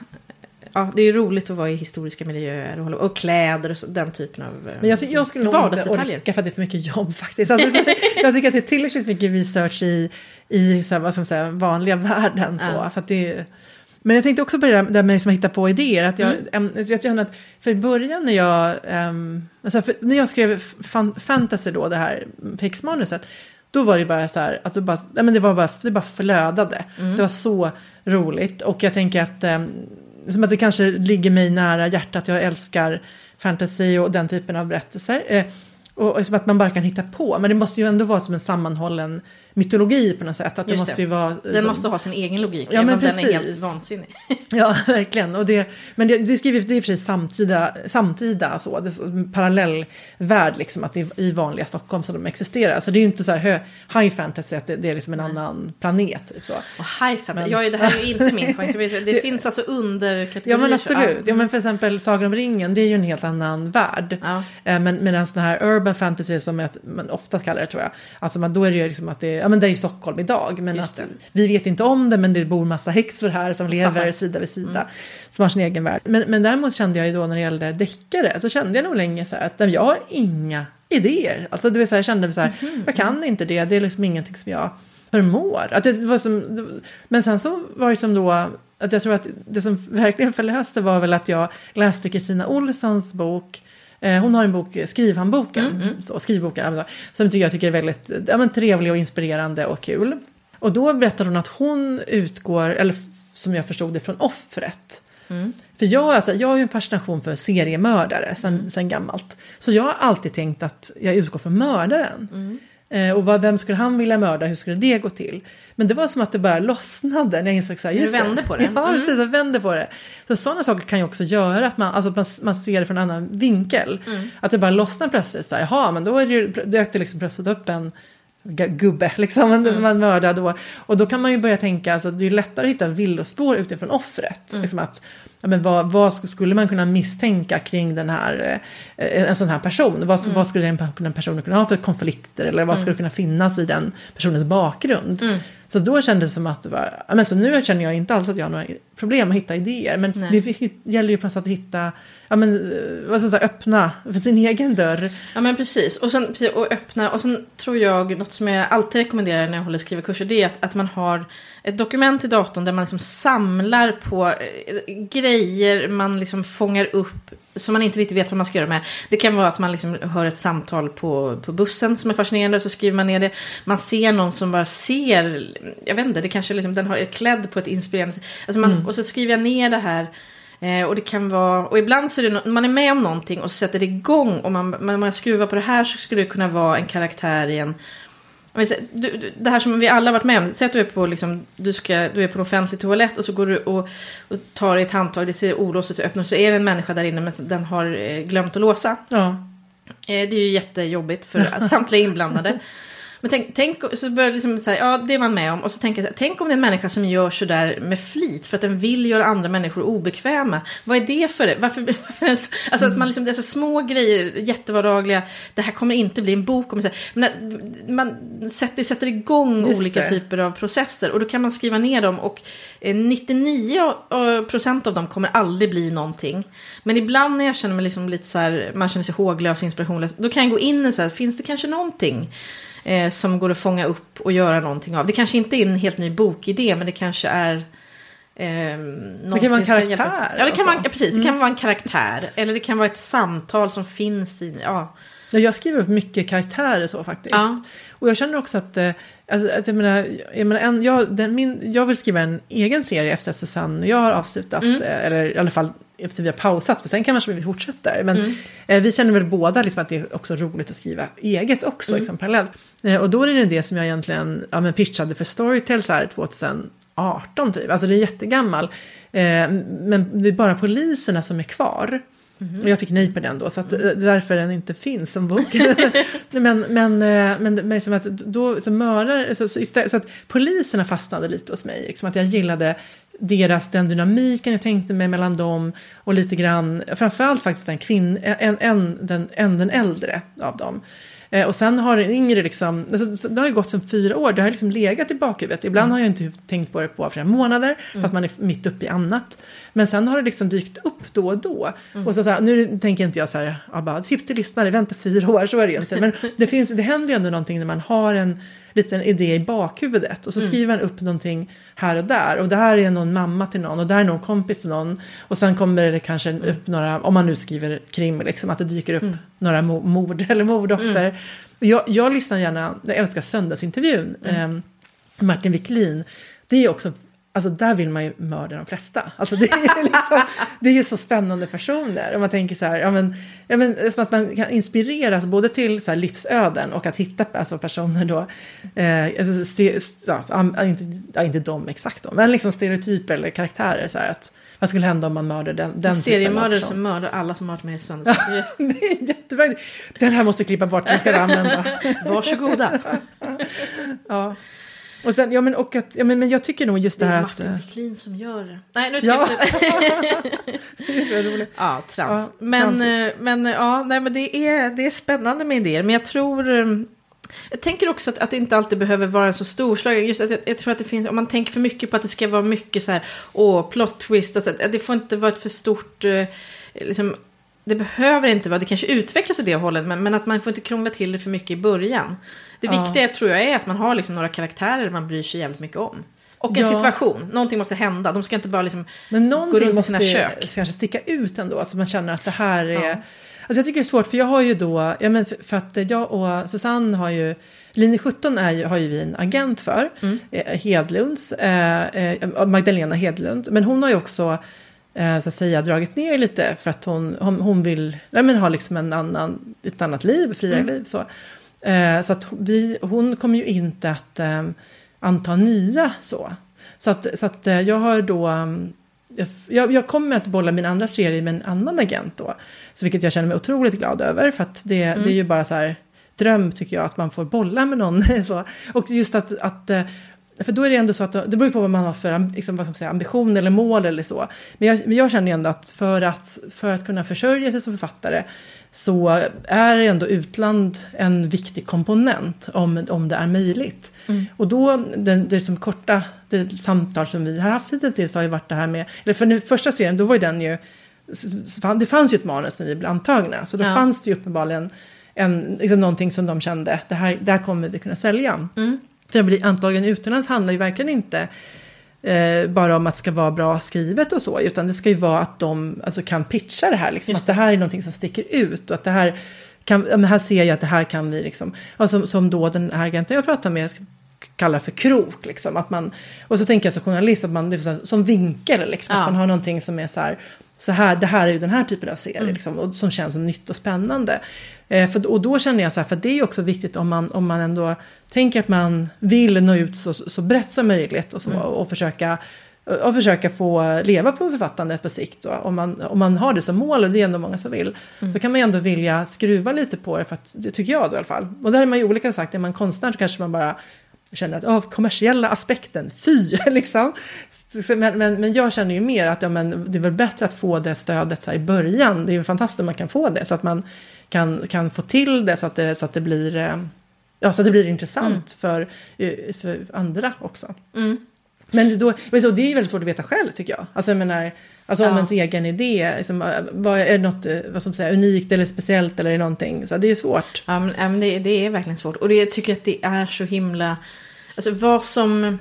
Ja, det är ju roligt att vara i historiska miljöer och, och kläder och så, den typen av eh, Men jag, jag skulle nog inte orka för att det är för mycket jobb faktiskt. Alltså, så, jag tycker att det är tillräckligt mycket research i, i så här, vad man säga, vanliga världen. Så, Ja. för det men jag tänkte också på det där där med liksom att hitta på idéer. Att jag, Mm. em, jag känner att för i början när jag, um, alltså när jag skrev fan, fantasy då, det här pixmanuset, då var det bara så här, att det, bara, nej, men det, var bara, det bara flödade. Mm. Det var så roligt. Och jag tänker att, um, som att det kanske ligger mig nära hjärtat, jag älskar fantasy och den typen av berättelser. Eh, och, och som att man bara kan hitta på. Men det måste ju ändå vara som en sammanhållen mytologi på något sätt. Att det Just måste det. vara... Den som- måste ha sin egen logik, Ja, men om den är helt precis. vansinnig. Ja, verkligen. Och det, men det, det är skrivet, det är i och för sig samtida, samtida så, det är så- en parallell värld liksom, att det är i vanliga Stockholm som de existerar. Så det är ju inte så här high fantasy att det, det är liksom en annan planet. Typ så. Och high fantasy, ja, det här är ju inte min poäng. så Det, finns alltså underkategorier. Ja men så- absolut. Ja, men för exempel Sagan om ringen, det är ju en helt annan värld. Ja. Eh, Men medan den här urban fantasy som ett, man oftast kallar det tror jag. Alltså man, då är det ju liksom att det, ja men det är i Stockholm idag. Men att vi vet inte om det men det bor massa häxor här som lever fattar. sida vid sida. Som har sin egen värld. Men, men däremot kände jag ju då när det gällde deckare så kände jag nog länge så här att jag har inga idéer. Alltså det vill säga jag kände så här, jag kan inte det, det är liksom ingenting som jag förmår. Att det var som, men sen så var det som då att jag tror att det som verkligen förlöste var väl att jag läste Kristina Olssons bok Hon har en bok, Skrivhandboken, Så, skrivboken, ja, men så, som jag tycker är väldigt ja, men trevlig och inspirerande och kul. Och då berättar hon att hon utgår, eller som jag förstod det, från offret. För jag, alltså, jag har ju en fascination för seriemördare sen, sen gammalt. Så jag har alltid tänkt att jag utgår från mördaren. Eh, och vad, vem skulle han vilja mörda? Hur skulle det gå till? Men det var som att det bara lossnade när jag insåg så här, Du just vände på det. Ja, Mm. precis. Jag vände på det. Så sådana saker kan ju också göra att man, alltså att man, man ser det från en annan vinkel. Mm. Att det bara lossnar plötsligt. Så här, jaha, men då är det ju, dök det liksom plötsligt upp en gubbe liksom, Mm. som man mördar då. Och då kan man ju börja tänka, alltså, det är lättare att hitta villospår utifrån offret. Mm. Liksom att, ja, men vad, vad sk- skulle man kunna misstänka kring den här, eh, en sån här person? Vad, Mm. vad skulle den pe- den personen kunna ha för konflikter? Eller vad skulle kunna finnas i den personens bakgrund? Så då kändes det som att det var, men så nu känner jag inte alls att jag har några problem att hitta idéer. Men Nej. det gäller ju på något sätt att hitta, ja men eh, vad ska jag säga, öppna för sin egen dörr. Ja men precis. Och sen och öppna. Och sen tror jag, något som jag alltid rekommenderar när jag håller skrivarkurser, det är att, att man har ett dokument i datorn där man liksom samlar på eh, grejer man liksom fångar upp som man inte riktigt vet vad man ska göra med. Det kan vara att man liksom hör ett samtal på, på bussen som är fascinerande, så skriver man ner det. Man ser någon som bara ser, jag vet inte, det kanske liksom, den har klädd på ett inspirerande sätt. Alltså man, Och så skriver jag ner det här. Eh, och det kan vara, och ibland så är det, no- man är med om någonting och sätter det igång och man, man, man skruvar på det här så skulle det kunna vara en karaktär i en du, du, det här som vi alla varit med om. Säg att du är på, liksom, du ska, du är på en offentlig toalett och så går du och, och tar i ett handtag. Det ser olåst ut och öppnar så är det en människa där inne men den har eh, glömt att låsa. Ja, Eh, det är ju jättejobbigt för samtliga inblandade. Men tänk, tänk så börjar liksom så här, ja det är man med om. Och så tänker jag, tänk om det är en människa som gör så där med flit för att den vill göra andra människor obekväma. Vad är det för det? Varför, varför så, alltså att man liksom, dessa små grejer, jättevardagliga, det här kommer inte bli en bok. Om, men man sätter, sätter igång Just olika det. typer av processer och då kan man skriva ner dem och eh, 99 procent av dem kommer aldrig bli någonting. Men ibland när jag känner mig liksom lite så här, man känner sig håglös, inspirationlös, då kan jag gå in och så här, finns det kanske någonting eh, som går att fånga upp och göra någonting av? Det kanske inte är en helt ny bokidé, men det kanske är Eh, Det kan vara en karaktär, Ja, det kan vara, ja, precis. Det kan vara en karaktär. Eller det kan vara ett samtal som finns i... Ja. Ja, jag skriver upp mycket karaktärer så faktiskt. Ja. Och jag känner också att, eh, alltså, att jag, menar, jag, menar, en, jag, den, min, jag vill skriva en egen serie efter att Susanne och jag har avslutat. Mm. eh, Eller i alla fall efter vi har pausat, för sen kanske vi fortsätter. Men Mm. eh, vi känner väl båda liksom, att det är också roligt att skriva eget också, Mm. liksom, parallellt. Eh, och då är det det som jag egentligen ja, men pitchade för Storytel så här 2018 typ. Alltså det är jättegammal. Eh, men det är bara poliserna som är kvar. Mhm. Och jag fick nej på den då, så att, är därför den inte finns som bok. men, men, men, men som att då, så mördare, så, så, istället, så att poliserna fastnade lite hos mig. Liksom att jag gillade deras, den dynamiken jag tänkte mig mellan dem och lite grann, framförallt faktiskt den kvinn, en, en, den, en den äldre av dem. Eh, och sen har den yngre liksom, alltså, så det har ju gått som fyra år, det har liksom legat i bakhuvudet. Ibland har jag inte tänkt på det på flera månader, fast man är mitt uppe i annat. Men sen har det liksom dykt upp då och då. Och så, så här, nu tänker inte jag så här, bara, tips till lyssnare, vänta fyra år, så är det ju inte. Men det, finns, det händer ju ändå någonting när man har en liten idé i bakhuvudet. Och så skriver man upp någonting här och där. Och det här är någon mamma till någon och där är någon kompis till någon. Och sen kommer det kanske upp några, om man nu skriver krim, liksom, att det dyker upp några mo- mord eller mordoffer. Och Jag, jag lyssnar gärna, jag älskar söndagsintervjun. Eh, Martin Wiklin, det är också Alltså där vill man ju mörda de flesta. Alltså det är liksom, det är så spännande personer. Och man tänker så här, ja men, ja men som att man kan inspireras både till så livsöden och att hitta alltså personer då, eh, alltså ste, ja, inte, ja, inte de exakt då, men liksom stereotyper eller karaktärer så här att vad skulle hända om man mördade den, den Seriemördare som mördar alla som har varit med i Söndags. Det är jättebra. Den här måste klippa bort, den ska du använda. Varsågoda. ja. Och sen, ja men och att, ja men, men jag tycker nog just det, det här att... Det är Martin Wiklin som gör det. Nej, nu ska ja. jag sluta. ja, trams. Ja, men, trams. men ja, nej men det är, det är spännande med idéer. Men jag tror... Jag tänker också att, att det inte alltid behöver vara en så storslagen. Just att jag, jag, tror att det finns, om man tänker för mycket på att det ska vara mycket så här, åh, plot twist. Alltså, det får inte vara ett för stort, liksom, det behöver inte vara, det kanske utvecklas i det hållet, men, men att man får inte krångla till det för mycket i början. Det ja. viktiga tror jag är att man har liksom några karaktärer man bryr sig jävligt mycket om. Och en ja. situation, någonting måste hända. De ska inte bara liksom Men gå runt i sina kök. måste kanske sticka ut ändå, så alltså man känner att det här är... Ja. Alltså jag tycker det är svårt, för jag har ju då, ja men för, för att jag och Susanne har ju, linje 17 är ju, har ju vi en agent för, mm. eh, Hedlunds, eh, eh, Magdalena Hedlund, men hon har ju också så att säga dragit ner lite för att hon, hon, hon vill nej, men ha liksom en annan, ett annat liv, friare mm. liv. Så, eh, så att vi, hon kommer ju inte att eh, anta nya så. Så att, så att eh, jag har då jag, jag kommer att bolla min andra serie med en annan agent då. Så vilket jag känner mig otroligt glad över. För att det, mm. det är ju bara så här dröm tycker jag att man får bolla med någon. så. Och just att, att eh, för då är det ändå så att det beror på vad man har för liksom, vad ska man säga, ambition eller mål eller så. Men jag, men jag känner ändå att för, att för att kunna försörja sig som författare så är ändå utland en viktig komponent om, om det är möjligt. Mm. Och då, det, det som korta det samtal som vi har haft hittills har ju varit det här med, eller för den första serien då var ju den ju, det fanns ju ett manus när vi blev antagna, så då ja. fanns det ju uppenbarligen en, liksom någonting som de kände, det här, det här kommer vi kunna sälja. Mm. För att bli antagen utomlands handlar ju verkligen inte eh, bara om att det ska vara bra skrivet och så, utan det ska ju vara att de alltså, kan pitcha det här, liksom, att det här är någonting som sticker ut och att det här kan, här ser jag att det här kan vi liksom, som, som då den här agenten jag pratar med kallar för krok. Liksom, att man, och så tänker jag som journalist att man, det är som vinkel, liksom, ja. att man har någonting som är så här, så här, det här är den här typen av serie, mm. liksom, och som känns som nytt och spännande. Eh, för, och då känner jag så här, för det är också viktigt om man, om man ändå tänker att man vill nå ut så, så brett som möjligt och, så, mm. och försöka och försöka få leva på författandet på sikt. Så. Om, man, om man har det som mål, och det är ändå många som vill, mm. så kan man ju ändå vilja skruva lite på det, för att, det tycker jag då i alla fall. Och där är man ju olika sagt, är man konstnär så kanske man bara känner att oh, kommersiella aspekten, fy! liksom. men, men, men jag känner ju mer att ja, men, det är väl bättre att få det stödet så i början. Det är ju fantastiskt om man kan få det, så att man kan, kan få till det så att det, så att det blir eh, Ja, så att det blir intressant mm. för, eh, för andra också. Mm. Men, då, men så, det är väldigt svårt att veta själv tycker jag. Alltså jag menar, alltså ja. om ens egen idé, liksom, eh, vad, är det något vad som säger, unikt eller speciellt eller någonting? Så det är svårt. Ja, men, men det, det, är verkligen svårt. Och det, jag tycker att det är så himla, alltså vad som,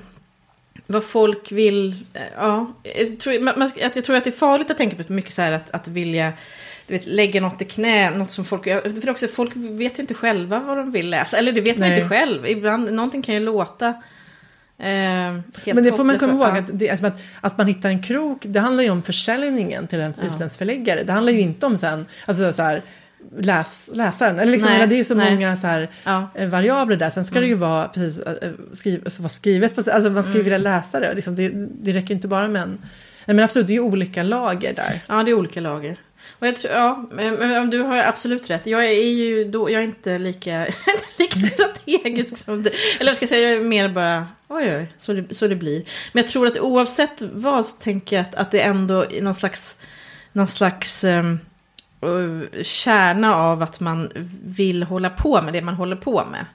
vad folk vill, ja, jag tror, man, jag tror att det är farligt att tänka på mycket så här att, att vilja du vet, lägga något i knä, något som folk... För också, folk vet ju inte själva vad de vill läsa. Eller det vet Nej. man inte själv. Ibland, någonting kan ju låta... Eh, Men det får man komma ihåg, att, det, alltså att, att, man hittar en krok, det handlar ju om försäljningen till en ja. utländsk förläggare. Det handlar ju inte om sen, alltså så här, läs, läsaren. Eller liksom, nej, det är ju så nej. många så här, ja. Eh, variabler där. Sen ska mm. det ju mm. vara precis, äh, skriv, alltså, vara skrivet, alltså man ska ju mm. vilja läsa det. Liksom, det. Det räcker inte bara med en... Nej, men absolut, det är ju olika lager där. Ja, det är olika lager. Och jag tror, ja, men du har absolut rätt. Jag är ju då, jag är inte lika, lika strategisk som du. Eller vad ska jag säga, jag är mer bara, oj oj, så det, så det blir. Men jag tror att oavsett vad så tänker jag att, att det ändå är någon slags, någon slags um, kärna av att man vill hålla på med det man håller på med.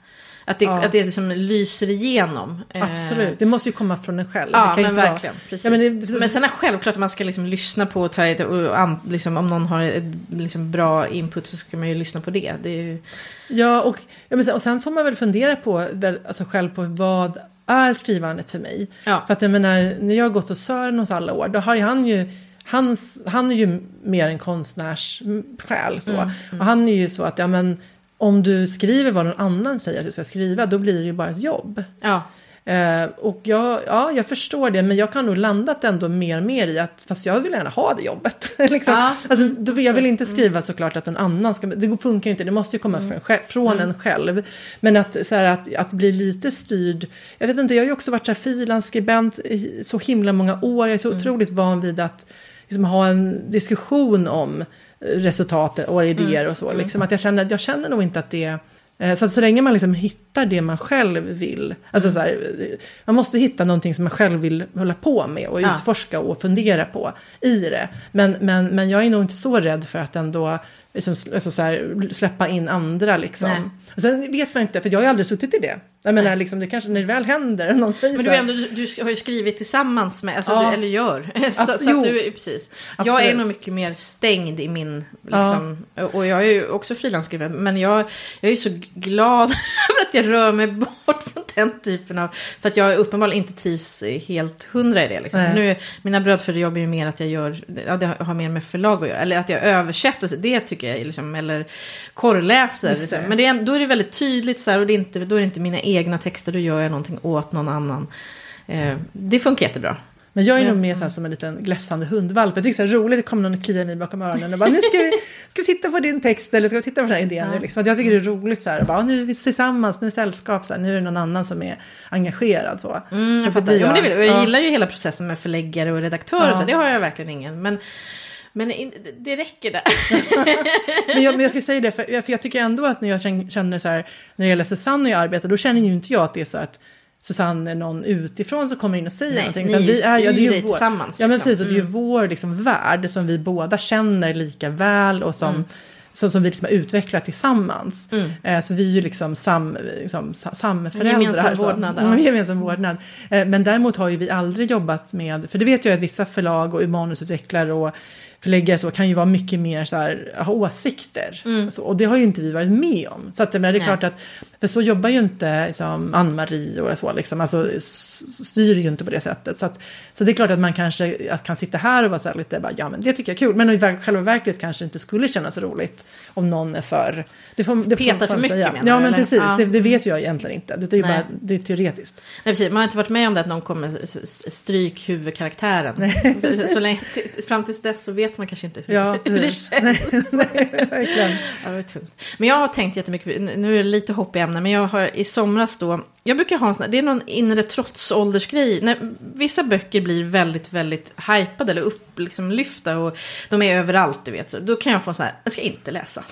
Att det, ja. att det liksom lyser igenom. Absolut, det måste ju komma från en själv. Ja, men verkligen. Ja, men, det, men sen är självklart att man ska liksom lyssna på och ta ett, och an, liksom, om någon har ett liksom, bra input så ska man ju lyssna på det. det ju... Ja, och, ja, men, och sen får man väl fundera på, alltså, själv på vad är skrivandet för mig? Ja. För att jag menar, när jag har gått hos Sören hos alla år, då har han ju Hans, han är ju mer en konstnärssjäl. Så. Mm, mm. Och han är ju så att, ja men om du skriver vad någon annan säger att du ska skriva, då blir det ju bara ett jobb. Ja. Eh, och jag, ja, jag förstår det, men jag kan nog landat ändå mer och mer i att, fast jag vill gärna ha det jobbet. liksom. Ja. alltså, då, jag vill inte skriva såklart att någon annan ska, det funkar ju inte, det måste ju komma från, själv- från en själv. Men att, så här, att, att bli lite styrd, jag vet inte, jag har ju också varit frilansskribent i så himla många år, jag är så otroligt van vid att liksom, ha en diskussion om resultat och idéer och så. Liksom, att jag, känner, jag känner nog inte att det eh, så så länge man liksom hittar det man själv vill. Alltså så här, man måste hitta någonting som man själv vill hålla på med och Ja. utforska och fundera på i det. Men, men, men jag är nog inte så rädd för att ändå liksom, alltså så här, släppa in andra. Liksom. Nej. Och sen vet man inte, för jag har ju aldrig suttit i det. Jag menar, liksom, det kanske när det väl händer, någon säger Men du, ändå, du, du har ju skrivit tillsammans med, alltså, Ja. du, eller gör. så, så du, precis. Jag är nog mycket mer stängd i min, liksom, och jag är ju också frilansskribent, men jag, jag är så glad över att jag rör mig bort från den typen av, för att jag uppenbarligen inte trivs helt hundra i det. Liksom. Nej. Nu, mina brödfödejobb är ju mer att jag gör, ja, det har mer med förlag att göra, eller att jag översätter, det tycker jag liksom, eller korrläser. Just det. Liksom. Men det är, då är det väldigt tydligt så här, och det är inte, då är det inte mina egna texter, då gör jag någonting åt någon annan. Eh, det funkar jättebra. Men jag är Ja. nog mer som en liten gläfsande hundvalp. Jag tycker det är så roligt, det kommer någon och kliar mig bakom öronen och bara nu ska vi, ska vi titta på din text eller ska vi titta på den här idén nu. Liksom. Att jag tycker det är roligt så här, bara, nu är vi tillsammans, nu är vi sällskap, så här, nu är det någon annan som är engagerad. Så. Mm, så jag, att fattar. ja, men det vill, jag ja. gillar ju hela processen med förläggare och redaktörer, Ja. så det har jag verkligen ingen. Men, men in, det räcker där. men, jag, men jag skulle säga det, för, för jag tycker ändå att när jag känner- så här, när det gäller Susanne och jag arbetar, då känner ju inte jag att det är så att Susanne är någon utifrån som kommer in och säger Nej, någonting. ni utan är ja, det är ju vår- tillsammans, Ja men liksom. precis, och det är ju vår liksom, värld som vi båda känner lika väl och som, Mm. som, som vi liksom har utvecklat tillsammans. Eh, så vi är ju liksom, sam, liksom sa- samföräldrar. Gemensam vårdnad, ja. Mm, gemensam vårdnad. Eh, men däremot har ju vi aldrig jobbat med, för det vet jag att vissa förlag och manusutvecklare och förläggare så kan ju vara mycket mer så här, ha åsikter. Så, och det har ju inte vi varit med om. Så att, men det är Mm. Nej. klart att, för så jobbar ju inte liksom, Ann-Marie och så, liksom, alltså styr ju inte på det sättet. Så, att, så det är klart att man kanske att kan sitta här och vara så här lite, bara, ja men det tycker jag är kul. Men i själva verket kanske inte skulle kännas roligt om någon är för... Det får, det Petar får, för mycket, säga. menar Ja du, men eller? precis, Ja. det, det vet jag egentligen inte. Det är, ju Nej. bara, det är teoretiskt. Nej, precis. Man har inte varit med om det att någon kommer stryk huvudkarären. så, så länge, fram tills dess så vet man kanske inte hur, Ja, hur det känns. Verkligen. Ja, det var tungt. Men jag har tänkt jättemycket, nu är det lite hopp i ämnen, men jag har i somras då, jag brukar ha en sån här, det är någon inre trotsåldersgrej. När vissa böcker blir väldigt, väldigt hypade eller upp, liksom lyfta och de är överallt, du vet. Så då kan jag få sån här, jag ska inte läsa.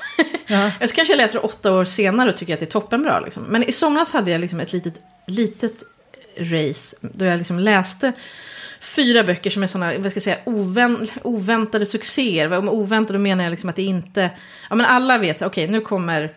Ja. jag ska kanske läsa det åtta år senare och tycker att det är toppenbra. Liksom. Men i somras hade jag liksom ett litet, litet race då jag liksom läste fyra böcker som är sådana, vad ska jag säga, ovän, oväntade succéer. Med oväntade menar jag liksom att det inte, ja men alla vet, så, okej nu kommer,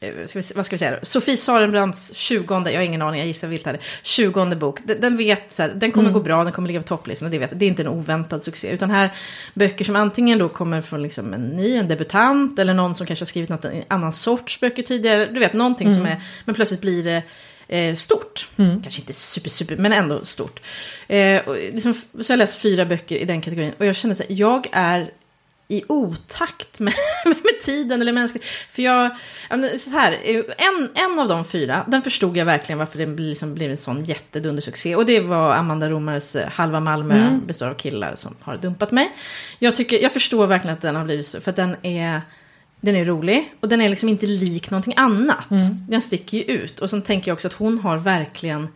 ska vi, vad ska vi säga då? Sofie Sarenbrants 20, jag har ingen aning, jag gissar vilt här, 20 bok. Den, den vet, så här, den kommer gå bra, den kommer ligga på topplistan, det vet, det är inte en oväntad succé. Utan här böcker som antingen då kommer från liksom en ny, en debutant, eller någon som kanske har skrivit något, annan sorts böcker tidigare. Du vet, någonting som är, men plötsligt blir det eh, stort. Kanske inte super, super, men ändå stort. Eh, och liksom, så jag läst fyra böcker i den kategorin. Och jag känner så här, jag är i otakt med, med tiden eller mänskligt. För jag, så här, eh, en, en av de fyra, den förstod jag verkligen varför den liksom blev en sån jättedundersuccé. Och det var Amanda Romares eh, Halva Malmö består av killar som har dumpat mig. Jag, tycker, jag förstår verkligen att den har blivit så, för den är... Den är rolig och den är liksom inte lik någonting annat. Den sticker ju ut. Och så tänker jag också att hon har verkligen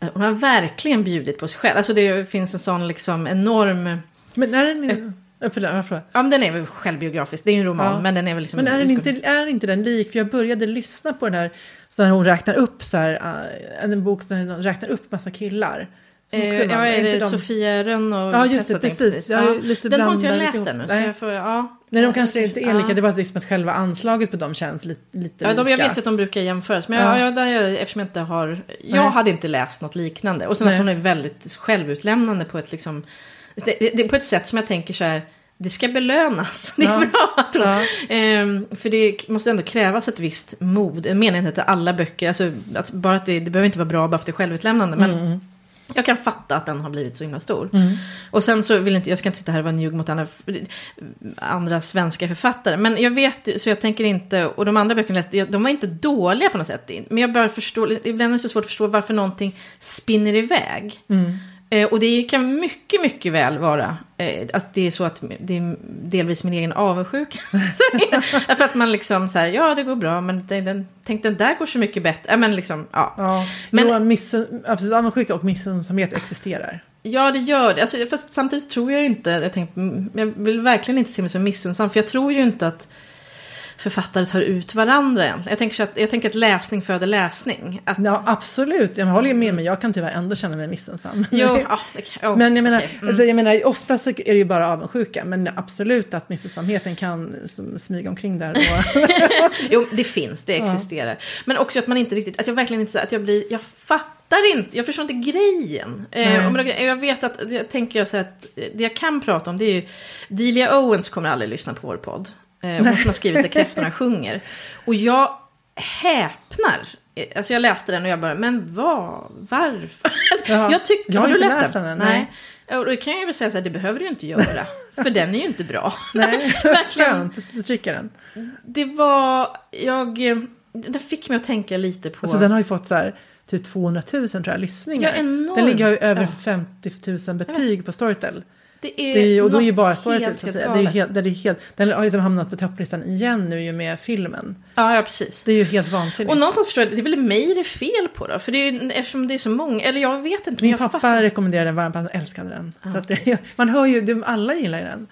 eh, hon har verkligen bjudit på sig själv. Alltså det finns en sån liksom enorm... Men är den... Äh, förlåt, varför? Ja men den är väl självbiografisk, det är ju en roman. Ja. Men den är väl liksom... Men är, den inte, är inte den lik? För jag började lyssna på den här, så när hon räknar upp så här, äh, en bok där hon räknar upp massa killar. Som också Eh, ja, är det de- Sofia Rönn och Ja, just det, precis. Jag är Ja. lite Den har inte jag läst ännu. Nej. jag får, ja. Nej, de kanske inte är lika. Ja. Det var liksom att själva anslaget på dem känns lite, lite Ja, de, jag lika. vet att de brukar jämföras. Men Ja. jag, jag, där, jag, eftersom jag inte har... Jag Nej. hade inte läst något liknande. Och sen Nej. att hon är väldigt självutlämnande på ett liksom... Det, det, på ett sätt som jag tänker så här... Det ska belönas. Det är Ja. bra att hon, Ja. Ehm, för det måste ändå krävas ett visst mod. Jag menar inte att alla böcker, alltså, att bara att det, det behöver inte vara bra bara för att det är självutlämnande. Men Mm. Jag kan fatta att den har blivit så himla stor. Mm. Och sen så vill inte, jag ska inte sitta här och vara njugg mot andra, andra svenska författare. Men jag vet, så jag tänker inte, och de andra böckerna jag läste, de var inte dåliga på något sätt. Men jag bara förstår, ibland är det så svårt att förstå varför någonting spinner iväg. Mm. Eh, och det kan mycket, mycket väl vara att det är så att det är delvis min egen avundsjuka. för att man liksom så här, ja det går bra, men den, den, tänk den där går så mycket bättre. men liksom, ja. Ja, Men- men, missun, precis, avundsjuka och missunnsamhet existerar. Ja, det gör det. Alltså, fast samtidigt tror jag inte, jag, tänkte, jag vill verkligen inte se mig som missunnsam, för jag tror ju inte att författare tar ut varandra egentligen. Jag tänker, att, jag tänker att läsning föder läsning. Att, Ja, absolut. Jag håller ju med, men jag kan tyvärr ändå känna mig missunnsam. jo, ja, kan- oh, Men jag menar, okej, mm. alltså, jag menar, ofta så är det ju bara avundsjuka, men absolut att missunnsamheten kan smyga omkring där. Och, Jo, det finns, det existerar. Men också att man inte riktigt, att jag verkligen inte, att jag blir, jag fattar inte, jag förstår inte grejen. Eh, jag vet att, jag tänker jag så att det jag kan prata om det är ju, Delia Owens kommer aldrig lyssna på vår podd. Eh, hon som har skrivit Där kräftorna sjunger. Och jag häpnar. Alltså jag läste den och jag bara, men vad, varför? Alltså, Jaha, jag tycker, jag har du inte läst läst den? den, nej. nej. Och då kan jag väl säga så här, det behöver du ju inte göra. för den är ju inte bra. nej, Verkligen. skönt, du stryker den. Det var, jag, det fick mig att tänka lite på... Alltså den har ju fått så här, typ 200 000 tror jag, lyssningar. Ja, enormt. Den ligger ju över Ja. 50 000 betyg på Storytel. Det är, Det är, och då är ju bara Storytel helt, så att helt helt, det är helt, den har liksom hamnat på topplistan igen nu ju med filmen. Ja, ja, precis. Det är ju helt vansinnigt. Och någonstans förstår jag, det är väl mig det är fel på då? För det är ju, eftersom det är så många, eller jag vet inte. Min pappa fattar- rekommenderade den varmt, han älskade den. Så att det, man hör ju, alla gillar ju den.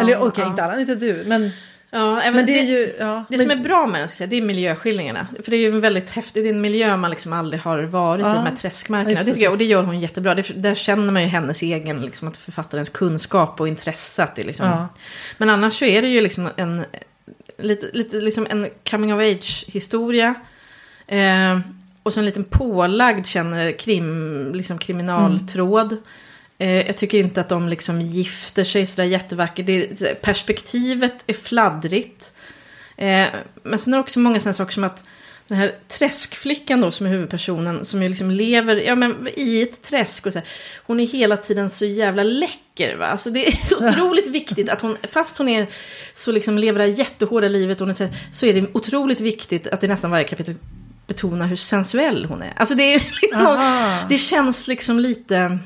Eller Ja, okej, ja. inte alla, inte du. Men, Ja, även men det är det, ju... Ja, det men, som är bra med den, säga, det är miljöskildringarna. För det är ju en väldigt häftig, det är en miljö man liksom aldrig har varit i, Ja. de här träskmarkerna. Ja, det det, jag, och det gör hon jättebra. Det, där känner man ju hennes egen, liksom, att författarens kunskap och intresse. Att det liksom, Ja. Men annars så är det ju liksom en, lite, lite liksom en coming of age historia. Eh, och så en liten pålagd känner krim, liksom kriminaltråd. Eh, jag tycker inte att de liksom gifter sig sådär jättevackert. Det, perspektivet är fladdrigt. Eh, men sen är det också många sådana saker som att den här träskflickan då som är huvudpersonen som ju liksom lever ja, men, i ett träsk och så här, Hon är hela tiden så jävla läcker va. Alltså det är så otroligt viktigt att hon, fast hon är så liksom lever det här jättehårda livet och hon är trä- så är det otroligt viktigt att i nästan varje kapitel betona hur sensuell hon är. Alltså det är liksom någon, Aha. det känns liksom lite,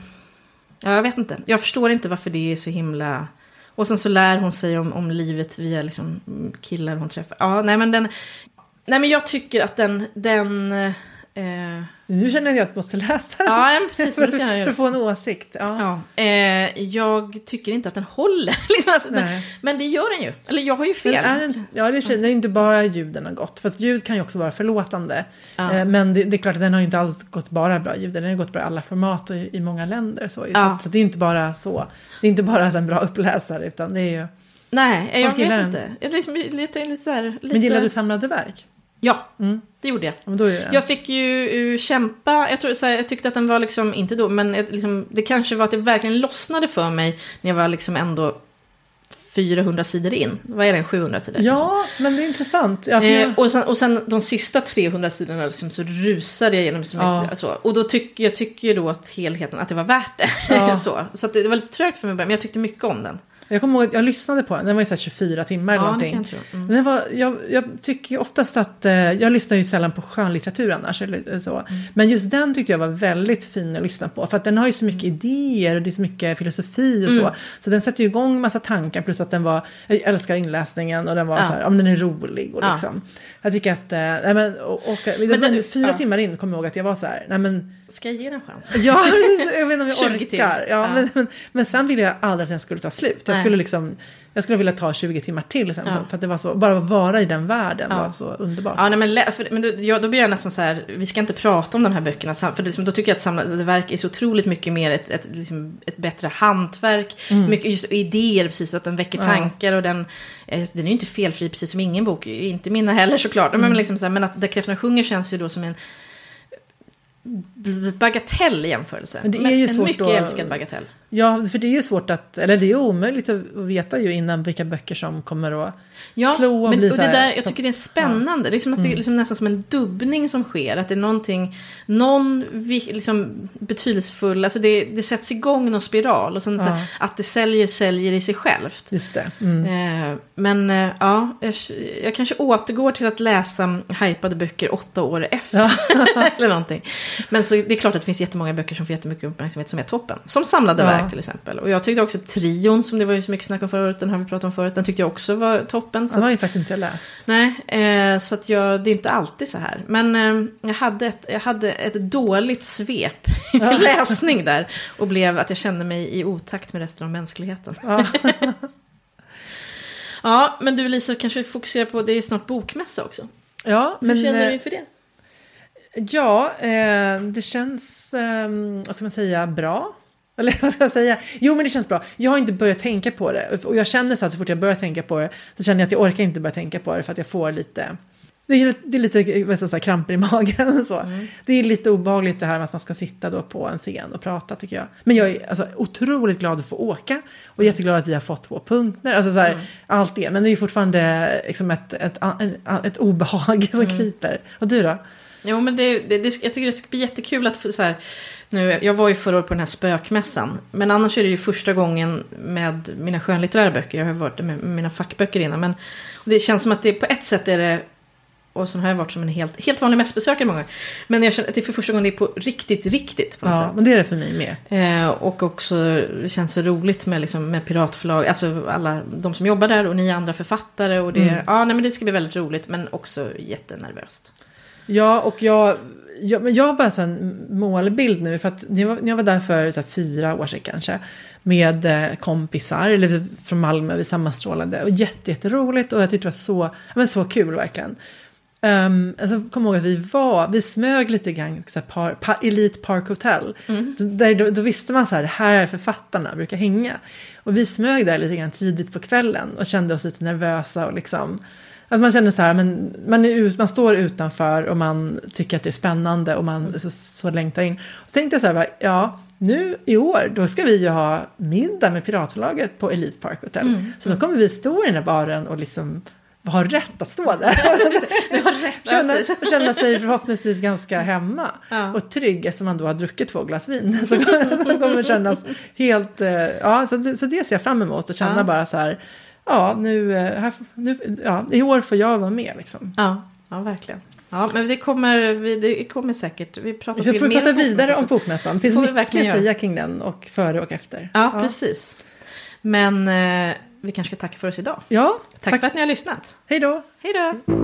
ja jag vet inte, jag förstår inte varför det är så himla och sen så lär hon sig om, om livet via liksom mm, killar hon träffar. Ja, nej men den... Nej men jag tycker att den... den eh, eh, Nu känner jag att jag måste läsa den. ja, precis. För göra. att få en åsikt. Ja. Ja, eh, jag tycker inte att den håller. Liksom, alltså, den, men det gör den ju. Eller jag har ju fel. är den, ja, det är, det är inte bara ljuden har gått. För att ljud kan ju också vara förlåtande. Ja. Eh, Men det, det är klart att den har ju inte alls gått bara bra ljud. Den har ju gått bra i alla format och i, i många länder. Så, så, Ja. så att det är inte bara så. Det är inte bara en bra uppläsare. Utan det är ju... Nej, jag vet inte. Jag liksom, lite, lite så här, lite... Men gillar du samlade verk? Ja, Mm. det gjorde jag. Ja, men då är det Jag fick ju eh, kämpa, jag, tror, så här, jag tyckte att den var liksom, inte då, men ett, liksom, det kanske var att det verkligen lossnade för mig när jag var liksom ändå 400 sidor in. Vad är det, 700 sidor? Ja, men det är intressant. Ja, Eh, jag, och, sen, och sen de sista 300 sidorna liksom, så rusade jag igenom som Ja. så. Och då tycker jag tycker ju då att helheten, att det var värt det. Ja. så så det, det var lite trögt för mig, men jag tyckte mycket om den. Jag kommer ihåg att jag lyssnade på den. Den var ju så här 24 timmar eller Ja, någonting. kan jag tro. Mm. Det var, jag, jag tycker oftast att, eh, jag lyssnar ju sällan på skönlitteratur annars. Eller så. Mm. Men just den tyckte jag var väldigt fin att lyssna på. För att den har ju så mycket idéer och det är så mycket filosofi och så. Mm. Så den sätter ju igång massa tankar. Plus att den var, jag älskar inläsningen och den var Ja. så här, om den är rolig och Ja. liksom. Jag tycker att, eh, nej men, och, och, men den- fyra timmar in kommer jag ihåg att jag var så här, nej men Ska jag ge den en chans? Ja, jag vet inte om jag 20 orkar. Ja, Ja. Men, men, men sen ville jag aldrig att den skulle ta slut. Jag. Skulle, liksom, jag skulle vilja ta 20 timmar till sen. Ja. För att det var så, bara att vara i den världen Ja. var så underbart. Ja, nej, men, för, men då, ja, då blir jag nästan så här, vi ska inte prata om de här böckerna, för liksom, då tycker jag att samlade verk är så otroligt mycket mer ett, ett, liksom, ett bättre hantverk, mycket just idéer, precis, att den väcker Mm. Tankar och den, eh, den är ju inte felfri precis som ingen bok, inte mina heller såklart, Mm. men, liksom så här, men att Där kräftorna sjunger känns ju då som en bagatell i jämförelse. Men det är ju en svårt mycket att- älskad bagatell. Ja, för det är ju svårt att, eller det är omöjligt att veta ju innan vilka böcker som kommer att Ja, slå men, bli och så det där, jag tycker det är spännande. Det är som att det är liksom nästan som en dubbning som sker. Att det är någonting, någon liksom betydelsefull, alltså det, det sätts igång någon spiral. Och sen så, Ja. att det säljer, säljer i sig självt. Just det. Mm. Eh, men eh, ja, jag, jag kanske återgår till att läsa hypade böcker åtta år efter. eller någonting. Men så, det är klart att det finns jättemånga böcker som får jättemycket uppmärksamhet som är toppen. Som samlade Ja. verk till exempel. Och jag tyckte också Trion, som det var ju så mycket snack om förra året, den har vi pratat om förut, den tyckte jag också var toppen. Så Den har ju faktiskt inte jag läst. Nej, eh, så att jag, det är inte alltid så här. Men eh, jag, hade ett, jag hade ett dåligt svep i läsning där. Och blev att jag kände mig i otakt med resten av mänskligheten. Ja. Ja, men du Lisa kanske fokuserar på, det är snart bokmässa också. Ja, Hur men... känner eh, du inför det? Ja, eh, det känns, eh, vad ska man säga, bra. Eller vad ska jag säga? Jo, men det känns bra. Jag har inte börjat tänka på det. Och jag känner så att så fort jag börjar tänka på det så känner jag att jag orkar inte börja tänka på det för att jag får lite... Det är, det är lite jag säga, kramper i magen. Så. Det är lite obehagligt det här med att man ska sitta då på en scen och prata tycker jag. Men jag är alltså, otroligt glad att få åka och jätteglad att vi har fått två punkter. Alltså, så här, Allt det. Men det är fortfarande liksom, ett, ett, ett, ett obehag som kryper. Och du då? Jo, men det, det, det, jag tycker det ska bli jättekul att få så här, nu, jag var ju förra året på den här spökmässan. Men annars är det ju första gången med mina skönlitterära böcker. Jag har varit med mina fackböcker innan. Men det känns som att det på ett sätt är det och sen har jag varit som en helt, helt vanlig mässbesökare många gånger. Men jag känner att det är för första gången det är på riktigt, riktigt. På något Ja, sätt. men det är det för mig med. Eh, och också det känns så roligt med, liksom, med piratförlag, alltså alla de som jobbar där och ni andra författare. Och det, Mm. ja, nej, men det ska bli väldigt roligt men också jättenervöst. Ja, och jag, jag, men jag har bara en målbild nu. För att när jag var, när jag var där för här, fyra år sedan kanske. Med eh, kompisar eller från Malmö, vi sammanstrålade. Och jätte, jätteroligt och jag tyckte det var så, men så kul verkligen. Um, alltså, kom ihåg att vi var, vi smög lite grann så här, par, pa, Elite Park Hotel. Där, då, då visste man så här, här är författarna, brukar hänga. Och vi smög där lite grann tidigt på kvällen och kände oss lite nervösa och liksom att man känner så här, men man, är ut, man står utanför och man tycker att det är spännande och man så, så längtar in. Och så tänkte jag så här, bara, ja, nu i år, då ska vi ju ha middag med Piratförlaget på Elite Park Hotel. Så då kommer vi stå i den här baren och liksom ha rätt att stå där. Har rätt. känna, och känna sig förhoppningsvis ganska hemma. Ja. Och trygg eftersom man då har druckit två glas vin. Så det kommer kännas helt... eh, Ja, så det, så det ser jag fram emot. Och känna Ja. bara så här... Ja, nu, eh, här, nu, ja, i år får jag vara med liksom. Ja, ja verkligen. Ja, men det kommer, vi- det kommer säkert. Vi pratar Vi får prata vidare om bokmässan. Det finns Får vi mycket att säga kring den och före och efter. Ja, precis. Men eh, vi kanske ska tacka för oss idag. Ja, Tack, för att ni har lyssnat. Hej då. Hej då!